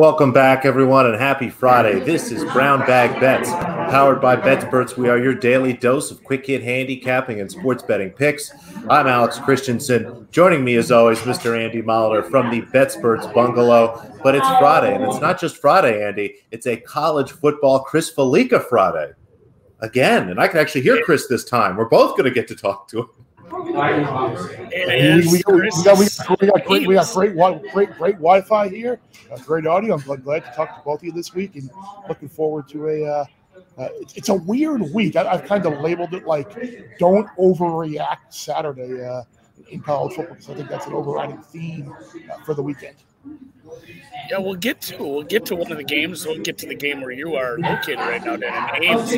Welcome back, everyone, and happy Friday. This is Brown Bag Bets, powered by BetSperts. We are your daily dose of quick hit handicapping and sports betting picks. I'm Alex Christensen. Joining me, as always, Mr. Andy Molitor from the BetSperts Bungalow. But it's Friday, and it's not just Friday, Andy. It's a college football Chris Fallica Friday again, and I can actually hear Chris this time. We're both going to get to talk to him. We, got, we, got, we, got great, we got great, great, great Wi-Fi here. Uh, great audio. I'm glad, glad to talk to both of you this week, and looking forward to a. Uh, uh, it's, it's, a weird week. I, have kind of labeled it like "Don't overreact" Saturday uh, in college football because I think that's an overriding theme uh, for the weekend. Yeah, we'll get to we'll get to one of the games. We'll get to the game where you are located right now, Dan, Ames.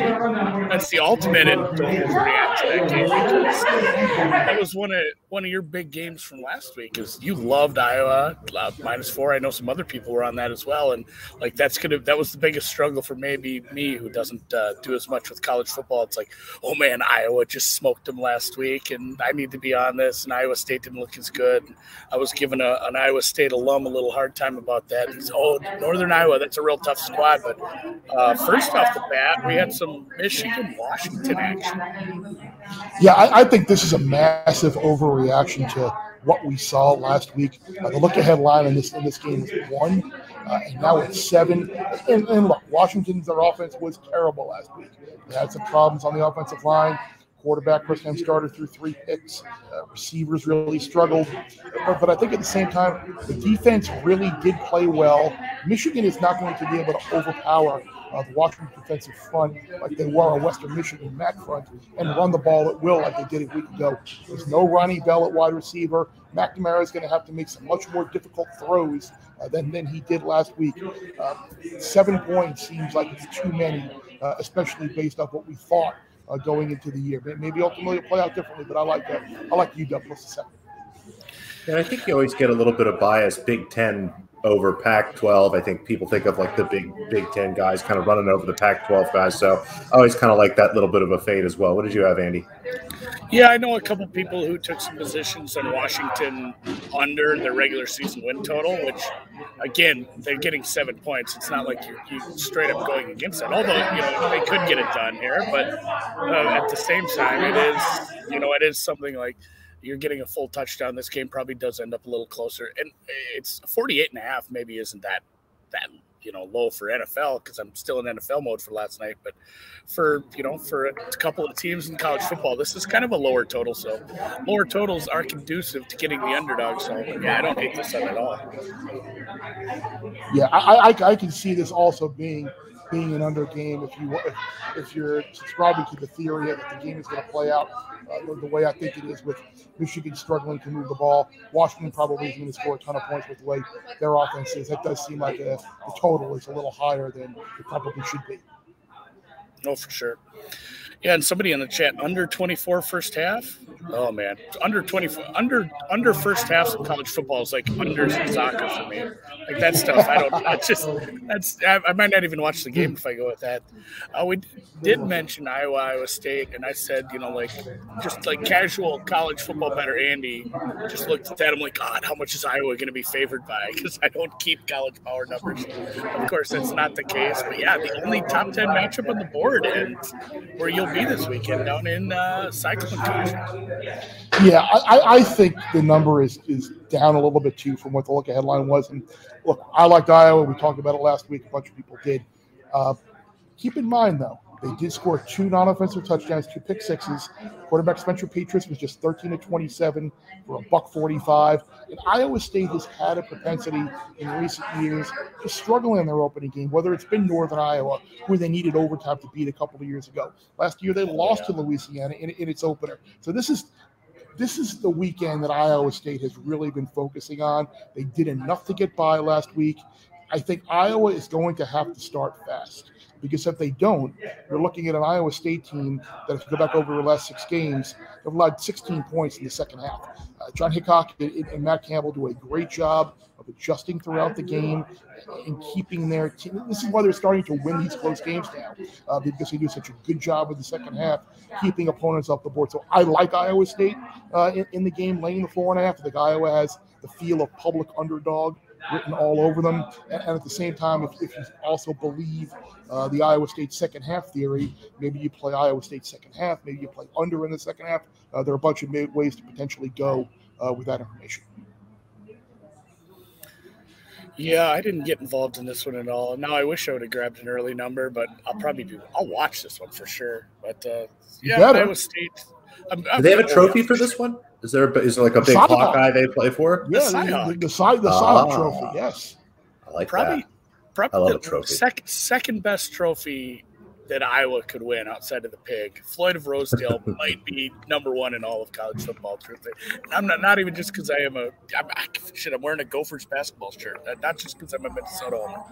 That's the ultimate overreact to that game because that was one of one of your big games from last week. Because you loved Iowa uh, minus four. I know some other people were on that as well, and like that's gonna that was the biggest struggle for maybe me who doesn't uh, do as much with college football. It's like, oh man, Iowa just smoked them last week, and I need to be on this. And Iowa State didn't look as good. I was giving a, an Iowa State alum a little hard time about that. He's oh Northern Iowa, that's a real tough squad. But uh, first off the bat, we had some Michigan Washington action. Yeah, I, I, think this is a massive overreaction to what we saw last week. Uh, the look ahead line in this in this game is one, uh, and now it's seven. And, and look, Washington's their offense was terrible last week. They had some problems on the offensive line quarterback, first time starter through three picks. Uh, receivers really struggled. But, but, I think at the same time, the defense really did play well. Michigan is not going to be able to overpower uh, the Washington defensive front like they were on Western Michigan MAC front and run the ball at will like they did a week ago. There's no Ronnie Bell at wide receiver. McNamara is going to have to make some much more difficult throws uh, than, than he did last week. Uh, seven points seems like it's too many, uh, especially based off what we thought uh, going into the year. Maybe ultimately it'll play out differently, but I like that. I like UW plus the seven. And I think you always get a little bit of bias. Big Ten over Pac-12. I think people think of like the big Big Ten guys kind of running over the Pac-12 guys. So I always kind of like that little bit of a fade as well. What did you have, Andy? Yeah, I know a couple people who took some positions on Washington under their regular season win total, which again they're getting seven points. It's not like you're, you straight up going against that. Although you know they could get it done here, but uh, at the same time, it is you know it is something like you're getting a full touchdown. This game probably does end up a little closer. And it's 48 and a half maybe isn't that that you know low for NFL because I'm still in NFL mode for last night. But for you know for a couple of teams in college football, this is kind of a lower total. So lower totals are conducive to getting the underdog. So yeah, I don't hate this at all. Yeah, I, I, I can see this also being being an under game if you if, you're subscribing to the theory that the game is going to play out uh, the, the, way I think it is with Michigan struggling to move the ball. Washington probably is going to score a ton of points with the way their offense is. That does seem like a, the total is a little higher than it probably should be. No, for sure. Yeah, and somebody in the chat under 24 first half. Oh man, under twenty under under first halves of college football is like under soccer for me. Like that stuff, I don't. I just that's I, I, might not even watch the game if I go with that. Uh, we did mention Iowa, Iowa State, and I said you know like just like casual college football better Andy just looked at that. I'm like, God, how much is Iowa going to be favored by? Because I don't keep college power numbers. Of course, that's not the case. But yeah, the only top 10 matchup on the board, and where you'll be this weekend down in uh, Cyclone Country. Yeah, I, I think the number is is down a little bit too from what the look ahead line was. And look, I liked Iowa. We talked about it last week. A bunch of people did. Uh, keep in mind though, they did score two non-offensive touchdowns, two pick sixes. Quarterback Spencer Petras was just 13 to 27 for a buck 45. And Iowa State has had a propensity in recent years to struggle in their opening game, whether it's been Northern Iowa, where they needed overtime to beat a couple of years ago. Last year they lost to Louisiana in, in its opener. So this is this is the weekend that Iowa State has really been focusing on. They did enough to get by last week. I think Iowa is going to have to start fast because if they don't, you're looking at an Iowa State team that, if you go back over the last six games, they've allowed 16 points in the second half. Uh, Jon Heacock and, and, Matt Campbell do a great job of adjusting throughout the game and keeping their team. This is why they're starting to win these close games now uh, because they do such a good job in the second half, keeping opponents off the board. So I like Iowa State uh, in, in, the game, laying the four and a half. I think Iowa has the feel of public underdog written all over them. And, and at the same time, if, if you also believe uh, the Iowa State second half theory, maybe you play Iowa State second half, maybe you play under in the second half. Uh, there are a bunch of ways to potentially go uh, with that information. Yeah, I didn't get involved in this one at all. Now I wish I would have grabbed an early number, but I'll probably do. I'll watch this one for sure. But uh, yeah, Iowa State. I'm, I'm Do they have a trophy for this one? Is there a, is there like a big Hawkeye they play for? Yeah, the, the, the, side the side ah, trophy. Yes, I like probably, that. Probably I love the trophy. Second second best trophy that Iowa could win outside of the pig. Floyd of Rosedale might be number one in all of college football. Truthfully, I'm not not even just because I am a I'm, I, shit. I'm wearing a Gophers basketball shirt. Not just because I'm a Minnesota owner.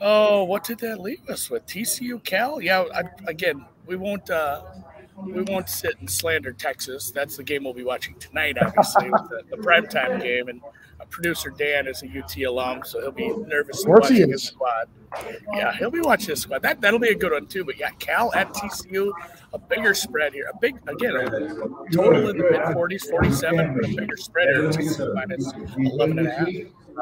Oh, what did that leave us with? TCU Cal? Yeah, I, again, we won't. Uh, we won't sit and slander Texas. That's the game we'll be watching tonight, obviously, the, the primetime game. And uh, producer Dan is a UT alum, so he'll be nervous watching his squad. Yeah, he'll be watching his squad. That that'll be a good one too. But yeah, Cal at TCU, a bigger spread here. A big again, a total in the mid 40s, 47, but a bigger spread here. TCU minus 11 and a half.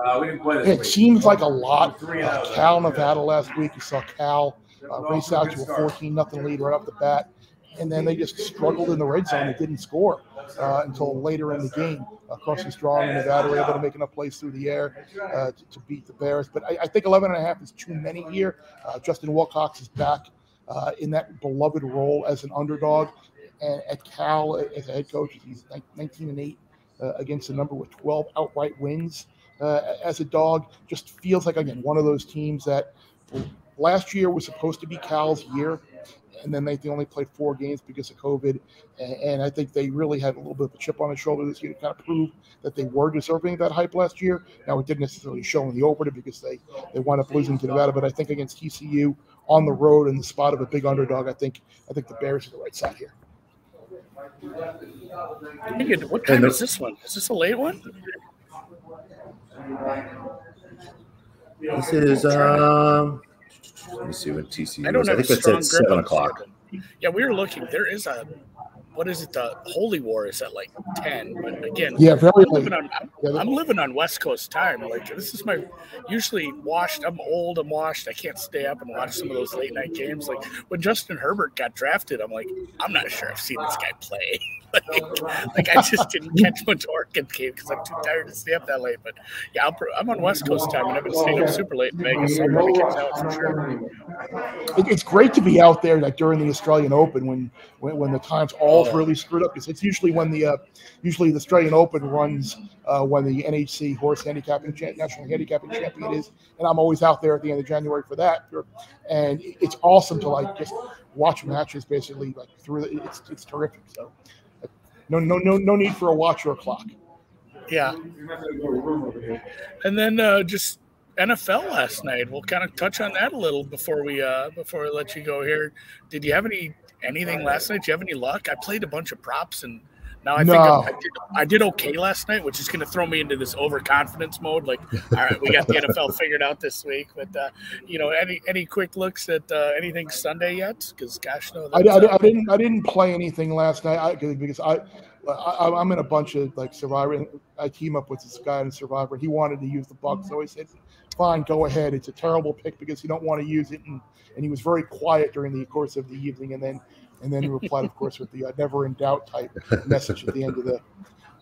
Uh, it seems like a lot. Uh, Cal Nevada last week. You saw Cal uh, race out to a 14 nothing lead right off the bat and then they just struggled in the red zone. They didn't score uh, until later in the game. Uh, Carson Strong and Nevada were able to make enough plays through the air uh, to, to, beat the Bears. But I, I, think 11 and a half is too many here. Uh, Justin Wilcox is back uh, in that beloved role as an underdog. And at Cal, as a head coach, he's 19 and 8 uh, against a number with 12 outright wins. as a dog, just feels like, again, one of those teams that last year was supposed to be Cal's year and then they, they only played four games because of COVID. And, and, I think they really had a little bit of a chip on their shoulder this year to kind of prove that they were deserving of that hype last year. Now it didn't necessarily show in the opener because they they wound up losing to Nevada, but I think against TCU on the road in the spot of a big underdog, I think I think the Bears are the right side here. What time is this one? Is this a late one? This is um let me see when TCU. I don't know. I think it's at seven o'clock. Yeah, we were looking. There is a what is it? The Holy War is at like ten. But again, yeah, very I'm living, on, I'm, I'm, living on West Coast time. Like this is my usually washed. I'm old. I'm washed. I can't stay up and watch some of those late night games. Like when Justin Herbert got drafted, I'm like, I'm not sure I've seen this guy play. like, like, I just didn't catch much Oregon game because I'm too tired to stay up that late. But yeah, i am on West Coast time and I've been staying up super late in Vegas. So I'm going to catch out for sure. It's great to be out there like during the Australian Open when when, when the times all really screwed up because it's usually when the uh, usually the Australian Open runs uh, when the NHC horse handicapping national handicapping champion is, and I'm always out there at the end of January for that. And it's awesome to like just watch matches basically like through the, it's it's terrific. So no no no no need for a watch or a clock. Yeah. And then uh, just NFL last night. We'll kind of touch on that a little before we uh, before we let you go here. Did you have any anything last night? Did you have any luck? I played a bunch of props and now I no. think I did, I did, okay last night, which is going to throw me into this overconfidence mode. Like, all right, we got the NFL figured out this week, but uh, you know, any any quick looks at uh, anything Sunday yet? Because gosh, no, I, I, I, didn't I didn't play anything last night I, because I, I am in a bunch of like Survivor. I team up with this guy in Survivor. He wanted to use the Bucs, so I said, "Fine, go ahead." It's a terrible pick because you don't want to use it, and and he was very quiet during the course of the evening, and then and then he replied, of course, with the uh, "never in doubt" type message at the end of the.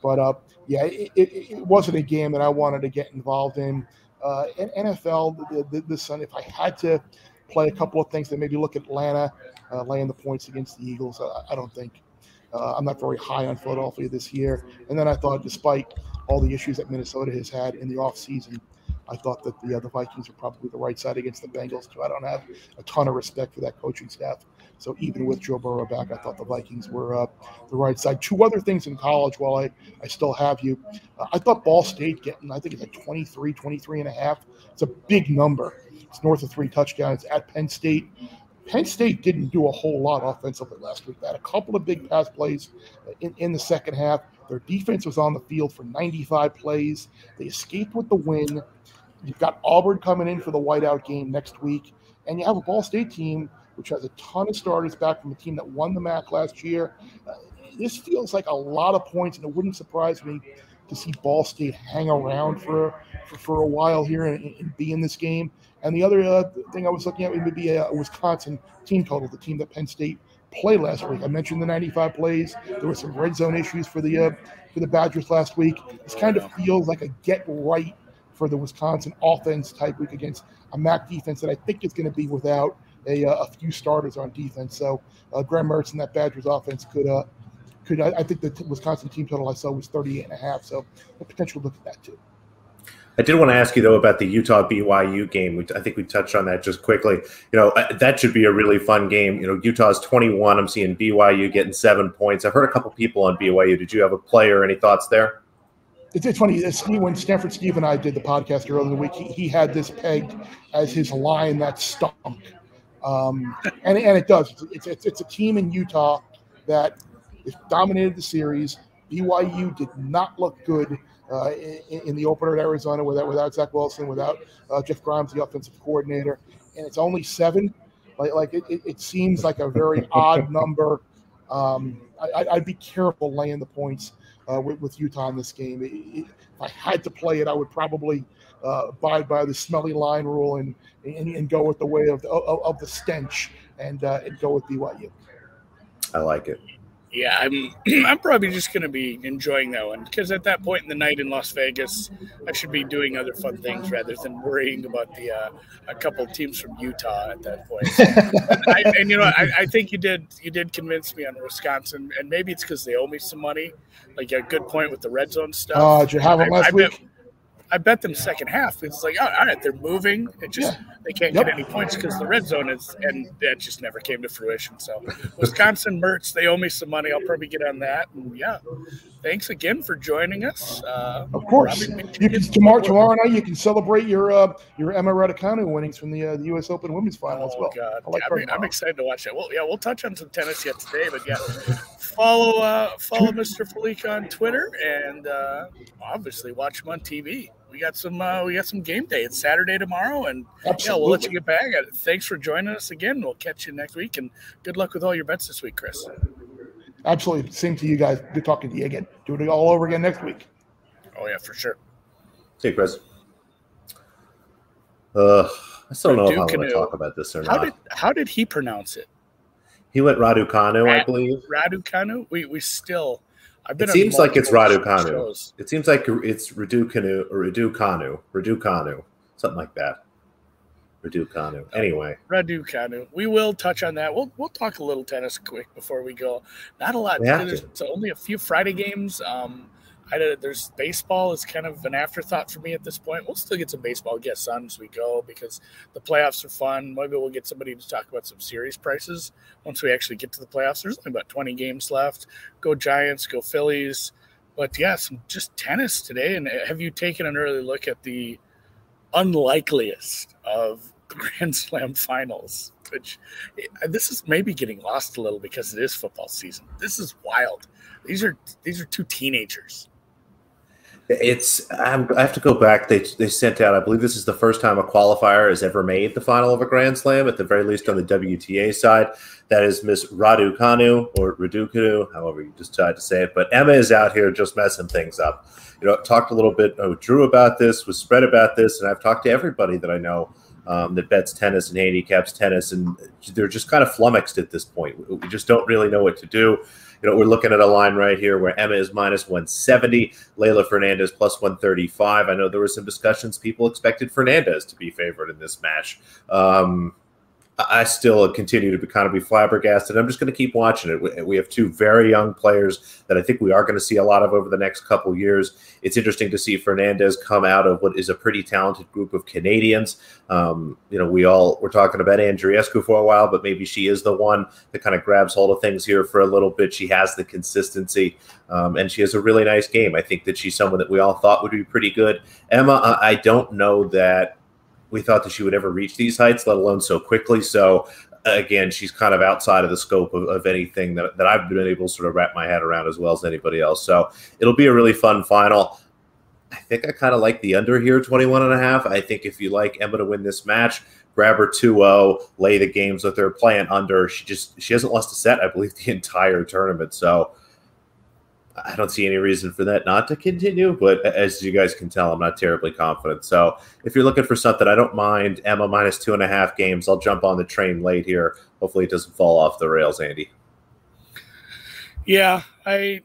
But uh, yeah, it, it, it, wasn't a game that I wanted to get involved in. Uh, in NFL the, the, Sunday, if I had to play a couple of things, then maybe look at Atlanta uh, laying the points against the Eagles. I, I don't think uh, I'm not very high on Philadelphia this year. And then I thought, despite all the issues that Minnesota has had in the offseason, I thought that the the Vikings are probably the right side against the Bengals too. I don't have a ton of respect for that coaching staff. So even with Joe Burrow back, I thought the Vikings were uh, the right side. Two other things in college while I, I still have you. Uh, I thought Ball State getting, I think it's like 23, 23 and a half. It's a big number. It's north of three touchdowns at Penn State. Penn State didn't do a whole lot offensively last week. They had a couple of big pass plays in, in the second half. Their defense was on the field for 95 plays. They escaped with the win. You've got Auburn coming in for the whiteout game next week, and you have a Ball State team which has a ton of starters back from the team that won the MAC last year. Uh, this feels like a lot of points, and it wouldn't surprise me to see Ball State hang around for for, for a while here and, and, be in this game. And the other uh, thing I was looking at would be a Wisconsin team total, the team that Penn State played last week. I mentioned the 95 plays. There were some red zone issues for the uh, for the Badgers last week. This kind of feels like a get right for the Wisconsin offense type week against a MAC defense that I think is going to be without a, uh, a few starters on defense. So uh, Graham Mertz and that Badgers offense could uh, could I, I think the Wisconsin team total I saw was 38 and a half. So a potential look at that too. I did want to ask you though about the Utah BYU game. I think we touched on that just quickly. You know that should be a really fun game. You know Utah's 21. I'm seeing BYU getting seven points. I've heard a couple people on BYU. Did you have a player? Any thoughts there? It's, it's funny. When Stanford Steve and I did the podcast earlier in the week, he, he had this pegged as his line that stunk, um, and and it does. It's, it's it's a team in Utah that dominated the series. BYU did not look good uh, in, in, the opener at Arizona without without Zach Wilson, without uh, Jeff Grimes, the offensive coordinator, and it's only seven. Like, like it, it, seems like a very odd number. Um, I, would be careful laying the points uh, with, with, Utah in this game. It, if I had to play it, I would probably uh, abide by the smelly line rule and, and, and go with the way of the, of, of the stench and, uh, and go with BYU. I like it yeah, I'm I'm probably just going to be enjoying that one because at that point in the night in Las Vegas, I should be doing other fun things rather than worrying about the uh, a couple teams from Utah at that point. I, and you know, I, I, think you did you did convince me on Wisconsin, and maybe it's because they owe me some money. Like a good point with the red zone stuff. Oh, did you have them last I, week? I bet them second half. It's like, oh, all right, they're moving. It just yeah. they can't yep. get any points because the red zone is, and that just never came to fruition. So, Wisconsin Mertz, they owe me some money. I'll probably get on that. And yeah, thanks again for joining us. Uh, of course, you can tomorrow tomorrow night you can celebrate your uh, your Emma Raducanu winnings from the, uh, the U.S. Open Women's Final oh, as well. God. Like I'm, I'm, excited to watch that. Well, yeah, we'll touch on some tennis yet today, but yeah, follow uh, follow Mr. Fallica on Twitter and uh, obviously watch him on TV we got some uh, we got some game day. It's Saturday tomorrow, and Absolutely. yeah, we'll let you get back at it. Thanks for joining us again. We'll catch you next week, and good luck with all your bets this week, Chris. Absolutely, same to you guys. Good talking to you again. Do it all over again next week. Oh yeah, for sure. See you, Chris. Uh, I still don't know if I want to talk about this or how not. Did, how did he pronounce it? He went Raducanu, Rad, I believe. Raducanu. We we still I've been. It seems like it's Raducanu. It seems like it's Raducanu or Radu Kanu, Raducanu, Raducanu, something like that. Raducanu. Anyway, Raducanu. We will touch on that. We'll we'll talk a little tennis quick before we go. Not a lot. There's only a few Friday games. Um, I there's baseball is kind of an afterthought for me at this point. We'll still get some baseball guests on as we go because the playoffs are fun. Maybe we'll get somebody to talk about some series prices once we actually get to the playoffs. There's only about 20 games left. Go Giants, go Phillies. But yeah, some just tennis today. And have you taken an early look at the unlikeliest of Grand Slam finals? Which eh, this is maybe getting lost a little because it is football season. This is wild. These are these are two teenagers it's I'm, i have to go back. They they sent out. I believe this is the first time a qualifier has ever made the final of a Grand Slam. At the very least, on the WTA side, that is Miss Raducanu or Raducanu, however you decide to say it. But Emma is out here just messing things up. You know, talked a little bit with Drew about this, was spread about this, and I've talked to everybody that I know um, that bets tennis and handicaps tennis, and they're just kind of flummoxed at this point. We just don't really know what to do. You know, we're looking at a line right here where Emma is minus 170, Leylah Fernandez plus 135. I know there were some discussions. People expected Fernandez to be favored in this match. Um, I still continue to be kind of be flabbergasted. I'm just going to keep watching it. We have two very young players that I think we are going to see a lot of over the next couple years. It's interesting to see Fernandez come out of what is a pretty talented group of Canadians. Um, you know, we all were talking about Andreescu for a while, but maybe she is the one that kind of grabs hold of things here for a little bit. She has the consistency, um, and she has a really nice game. I think that she's someone that we all thought would be pretty good. Emma, I don't know that we thought that she would ever reach these heights, let alone so quickly. So again, she's kind of outside of the scope of, of anything that, that I've been able to sort of wrap my head around as well as anybody else. So it'll be a really fun final. I think I kind of like the under here, 21 and a half. I think if you like Emma to win this match, grab her 2-0, lay the games that they're playing under. She just she hasn't lost a set, I believe, the entire tournament. So I don't see any reason for that not to continue, but as you guys can tell, I'm not terribly confident. So if you're looking for something, I don't mind Emma minus two and a half games. I'll jump on the train late here. Hopefully, it doesn't fall off the rails, Andy. Yeah, I,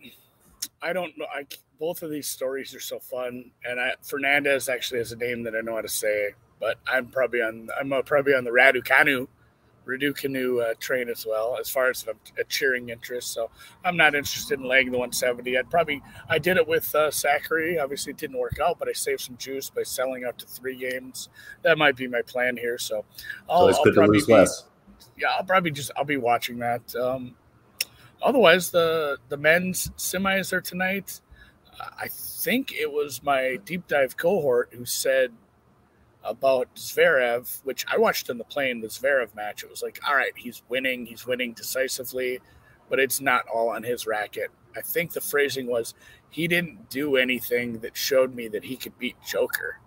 I don't know. I both of these stories are so fun, and I, Fernandez actually has a name that I know how to say, but I'm probably on. I'm uh, probably on the Raducanu Raducanu uh, train as well, as far as a, a, cheering interest. So I'm not interested in laying the 170. I'd probably I did it with uh, Zachary. Obviously, it didn't work out, but I saved some juice by selling out to three games. That might be my plan here. So, I'll, so it's I'll lose be, less. Yeah, I'll probably just I'll be watching that. Um, otherwise, the the men's semis are tonight. I think it was my deep dive cohort who said about Zverev, which I watched in the plane, the Zverev match. It was like, all right, he's winning, he's winning decisively, but it's not all on his racket. I think the phrasing was he didn't do anything that showed me that he could beat Joker,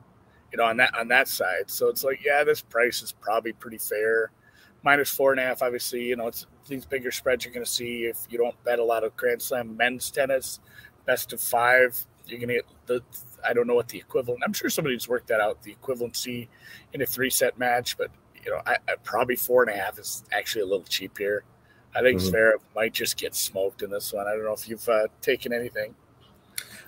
you know, on that on that side. So it's like, yeah, this price is probably pretty fair. Minus four and a half, obviously, you know, it's these bigger spreads you're to see if you don't bet a lot of Grand Slam men's tennis, best of five. You're to get the I don't know what the equivalent. I'm sure somebody's worked that out. The equivalency in a three set match, but you know, I, I, probably four and a half is actually a little cheap here. I think mm-hmm. Zverev might just get smoked in this one. I don't know if you've uh, taken anything.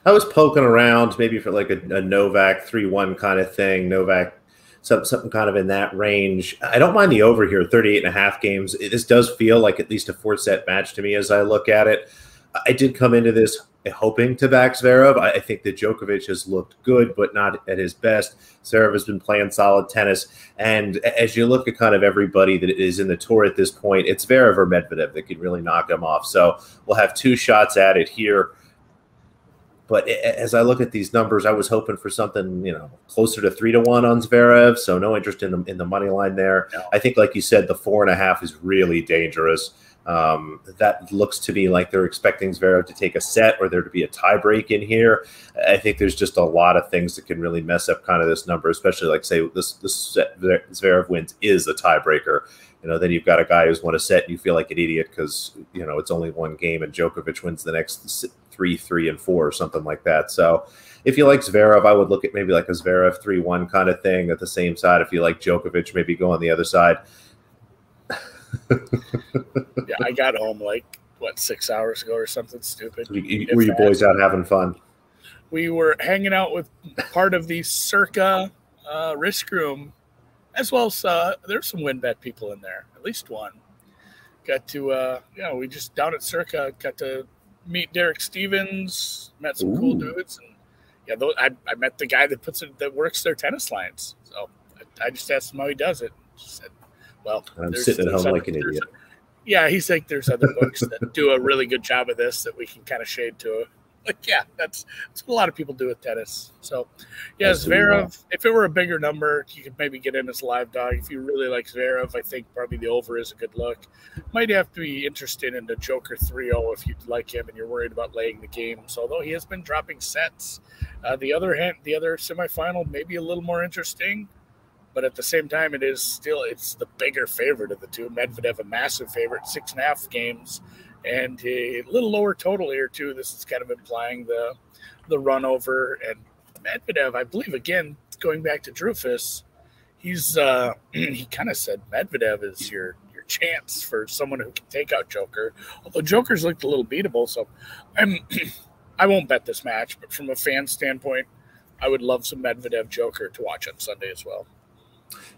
I was poking around maybe for like a, a Novak three one kind of thing. Novak something, something kind of in that range. I don't mind the over here, 38 and a half games. This does feel like at least a four set match to me as I look at it. I did come into this hoping to back Zverev. I think that Djokovic has looked good, but not at his best. Zverev has been playing solid tennis. And as you look at kind of everybody that is in the tour at this point, it's Zverev or Medvedev that could really knock him off. So we'll have two shots at it here. But as I look at these numbers, I was hoping for something, you know, closer to three to one on Zverev. So no interest in the in the money line there. No. I think, like you said, the four and a half is really dangerous. Um, that looks to me like they're expecting Zverev to take a set or there to be a tiebreak in here. I think there's just a lot of things that can really mess up kind of this number, especially like say this this set Zverev wins is a tiebreaker. You know, then you've got a guy who's won a set and you feel like an idiot because you know it's only one game and Djokovic wins the next three, three, and four or something like that. So if you like Zverev, I would look at maybe like a Zverev three one kind of thing at the same side. If you like Djokovic, maybe go on the other side. Yeah, I got home like what six hours ago or something stupid. Were you, were you boys out having fun? We were hanging out with part of the Circa uh, risk room, as well as uh, there's some WynnBET people in there, at least one. Got to, uh, you know, we just down at Circa got to meet Derek Stevens, met some Ooh. cool dudes, and yeah, those, I, I met the guy that puts it that works their tennis lines. So I, I just asked him how he does it. Said well, I'm sitting at home like an idiot. Yeah, he's like, there's other books that do a really good job of this that we can kind of shade to. Like, yeah, that's, that's what a lot of people do with tennis. So, yeah, Zverev, if it were a bigger number, you could maybe get in as live dog. If you really like Zverev, I think probably the over is a good look. Might have to be interested in the Joker 3 0 if you like him and you're worried about laying the game. So, Although he has been dropping sets. Uh, the other hand, the other semifinal, maybe a little more interesting but at the same time, it is still it's the bigger favorite of the two. Medvedev a massive favorite, six and a half games, and a little lower total here too. This is kind of implying the the run over and Medvedev. I believe again going back to Drufus, he's uh, he kind of said Medvedev is your your chance for someone who can take out Joker. Although Joker's looked a little beatable, so I'm I won't bet this match, but from a fan standpoint, I would love some Medvedev Joker to watch on Sunday as well.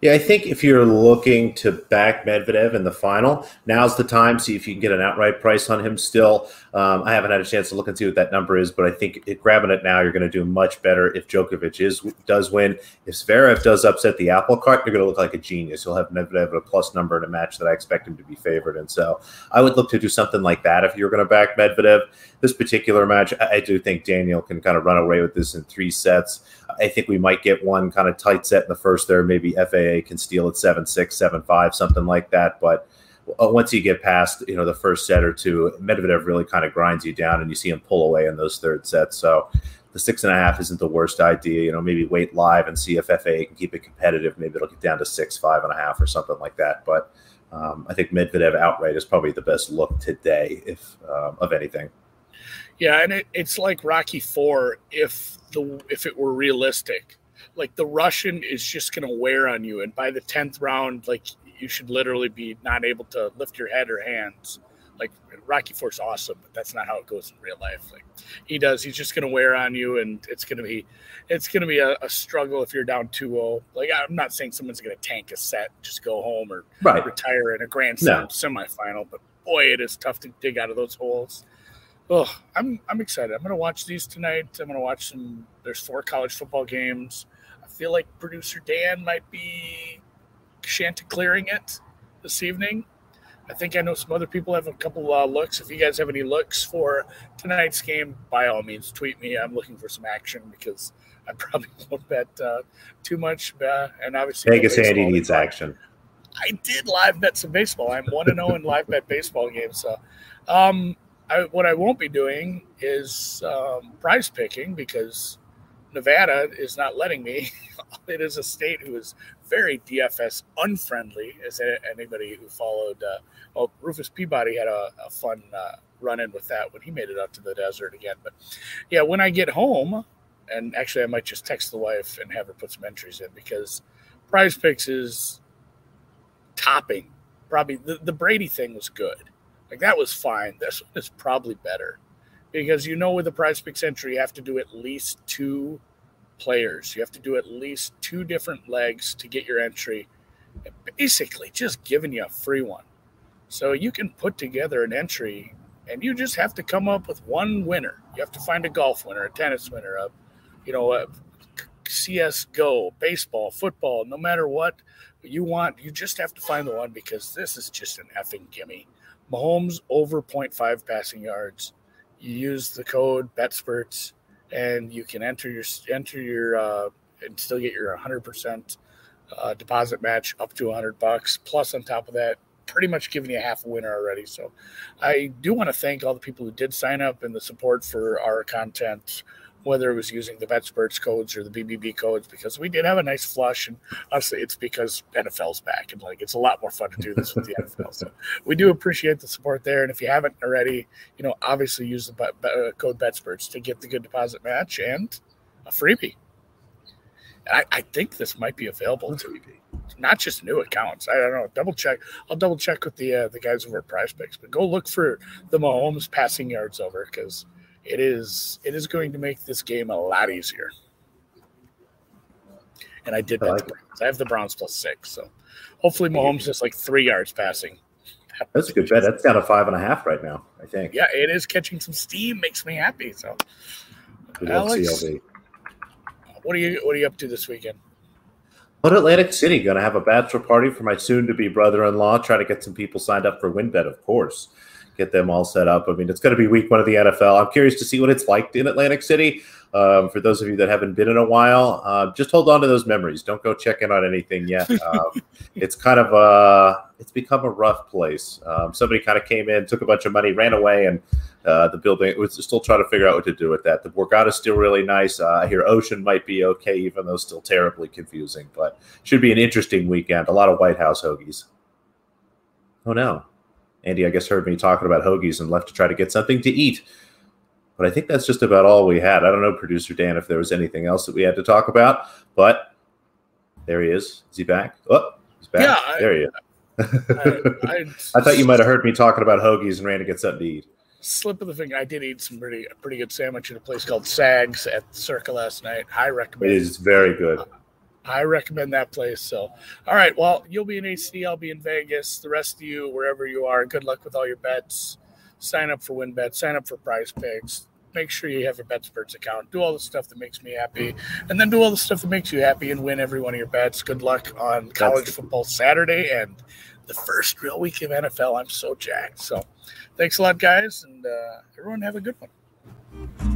Yeah, I think if you're looking to back Medvedev in the final, now's the time. See if you can get an outright price on him still. Um, I haven't had a chance to look and see what that number is, but I think it, grabbing it now, you're going to do much better if Djokovic is does win. If Zverev does upset the apple cart, you're going to look like a genius. You'll have Medvedev at a plus number in a match that I expect him to be favored. And so I would look to do something like that if you're going to back Medvedev. This particular match, I, I do think Daniel can kind of run away with this in three sets. I think we might get one kind of tight set in the first there. Maybe FAA can steal at 7 6, 7 5, something like that. But uh, once you get past you know the first set or two, Medvedev really kind of grinds you down, and you see him pull away in those third sets. So the six and a half isn't the worst idea. You know, maybe wait live and see if FA can keep it competitive. Maybe it'll get down to six, five and a half, or something like that. But um, I think Medvedev outright is probably the best look today, if um, of anything. Yeah, and it, it's like Rocky Four if the if it were realistic. Like the Russian is just going to wear on you, and by the tenth round, like you should literally be not able to lift your head or hands. Like Rocky Four's awesome, but that's not how it goes in real life. Like he does, he's just going to wear on you, and it's going to be, it's going to be a, a, struggle if you're down 2-0. Like I'm not saying someone's going to tank a set, just go home or right. retire in a Grand Slam no. semifinal, but boy, it is tough to dig out of those holes. Oh, I'm I'm excited. I'm going to watch these tonight. I'm going to watch some. There's four college football games. I feel like producer Dan might be chanticleering it this evening. I think I know some other people have a couple uh, looks. If you guys have any looks for tonight's game, by all means, tweet me. I'm looking for some action because I probably won't bet uh, too much. Uh, and obviously, Vegas Andy needs action. I did live bet some baseball. I'm one and zero oh in live bet baseball games. So, um, I, what I won't be doing is um, prize picking because Nevada is not letting me. it is a state who is very DFS unfriendly, as anybody who followed. Uh, well, Rufus Peabody had a, a fun uh, run in with that when he made it out to the desert again. But yeah, when I get home, and actually, I might just text the wife and have her put some entries in because Prize Picks is topping. Probably the, the Brady thing was good. Like that was fine. This one is probably better because you know with the Prize Picks entry, you have to do at least two players. You have to do at least two different legs to get your entry. Basically, just giving you a free one. So you can put together an entry and you just have to come up with one winner. You have to find a golf winner, a tennis winner, a you know, a CS:GO, baseball, football, no matter what you want, you just have to find the one because this is just an effing gimme. Mahomes over 0.5 passing yards. You use the code BetSperts and you can enter your enter your uh, and still get your 100% uh, deposit match up to 100 bucks. Plus, on top of that, pretty much giving you half a winner already. So, I do want to thank all the people who did sign up and the support for our content whether it was using the BetSperts codes or the BBB codes, because we did have a nice flush. And honestly, it's because NFL's back and like it's a lot more fun to do this with the NFL. So we do appreciate the support there. And if you haven't already, you know, obviously use the uh, code BetSperts to get the good deposit match and a freebie. I, I think this might be available to not just new accounts. I don't know. Double check. I'll double check with the uh, the guys over at Prize Picks, but go look for the Mahomes passing yards over because it is it is going to make this game a lot easier. And I did I, like I have the Browns plus six, so hopefully Mahomes just like three yards passing. That's a good bet. That's down to five and a half right now. I think. Yeah, it is catching some steam. Makes me happy. So, Alex, what are you what are you up to this weekend? But Atlantic City going to have a bachelor party for my soon-to-be brother-in-law. Try to get some people signed up for WynnBET, of course get them all set up. I mean, it's going to be week one of the NFL. I'm curious to see what it's like in Atlantic City. Um, for those of you that haven't been in a while, uh, just hold on to those memories. Don't go checking on anything yet. Um, it's kind of a, it's become a rough place. Um, somebody kind of came in, took a bunch of money, ran away, and uh, the building was still trying to figure out what to do with that. The Borgata is still really nice. Uh, I hear Ocean might be okay, even though still terribly confusing. But should be an interesting weekend. A lot of White House hoagies. Oh no. Andy, I guess, heard me talking about hoagies and left to try to get something to eat. But I think that's just about all we had. I don't know, producer Dan, if there was anything else that we had to talk about, but there he is. Is he back? Oh, he's back. Yeah, there I, he is. I, I, I, thought you might have heard me talking about hoagies and ran to get something to eat. Slip of the finger. I did eat some pretty pretty good sandwich at a place called Sags at the Circa last night. I recommend. It is very good. Uh, I recommend that place. So, all right. Well, you'll be in AC. I'll be in Vegas. The rest of you, wherever you are, good luck with all your bets. Sign up for WynnBET. Sign up for Prize Picks. Make sure you have your BetSperts account. Do all the stuff that makes me happy, and then do all the stuff that makes you happy and win every one of your bets. Good luck on college football Saturday and the first real week of NFL. I'm so jacked. So, thanks a lot, guys, and uh, everyone have a good one.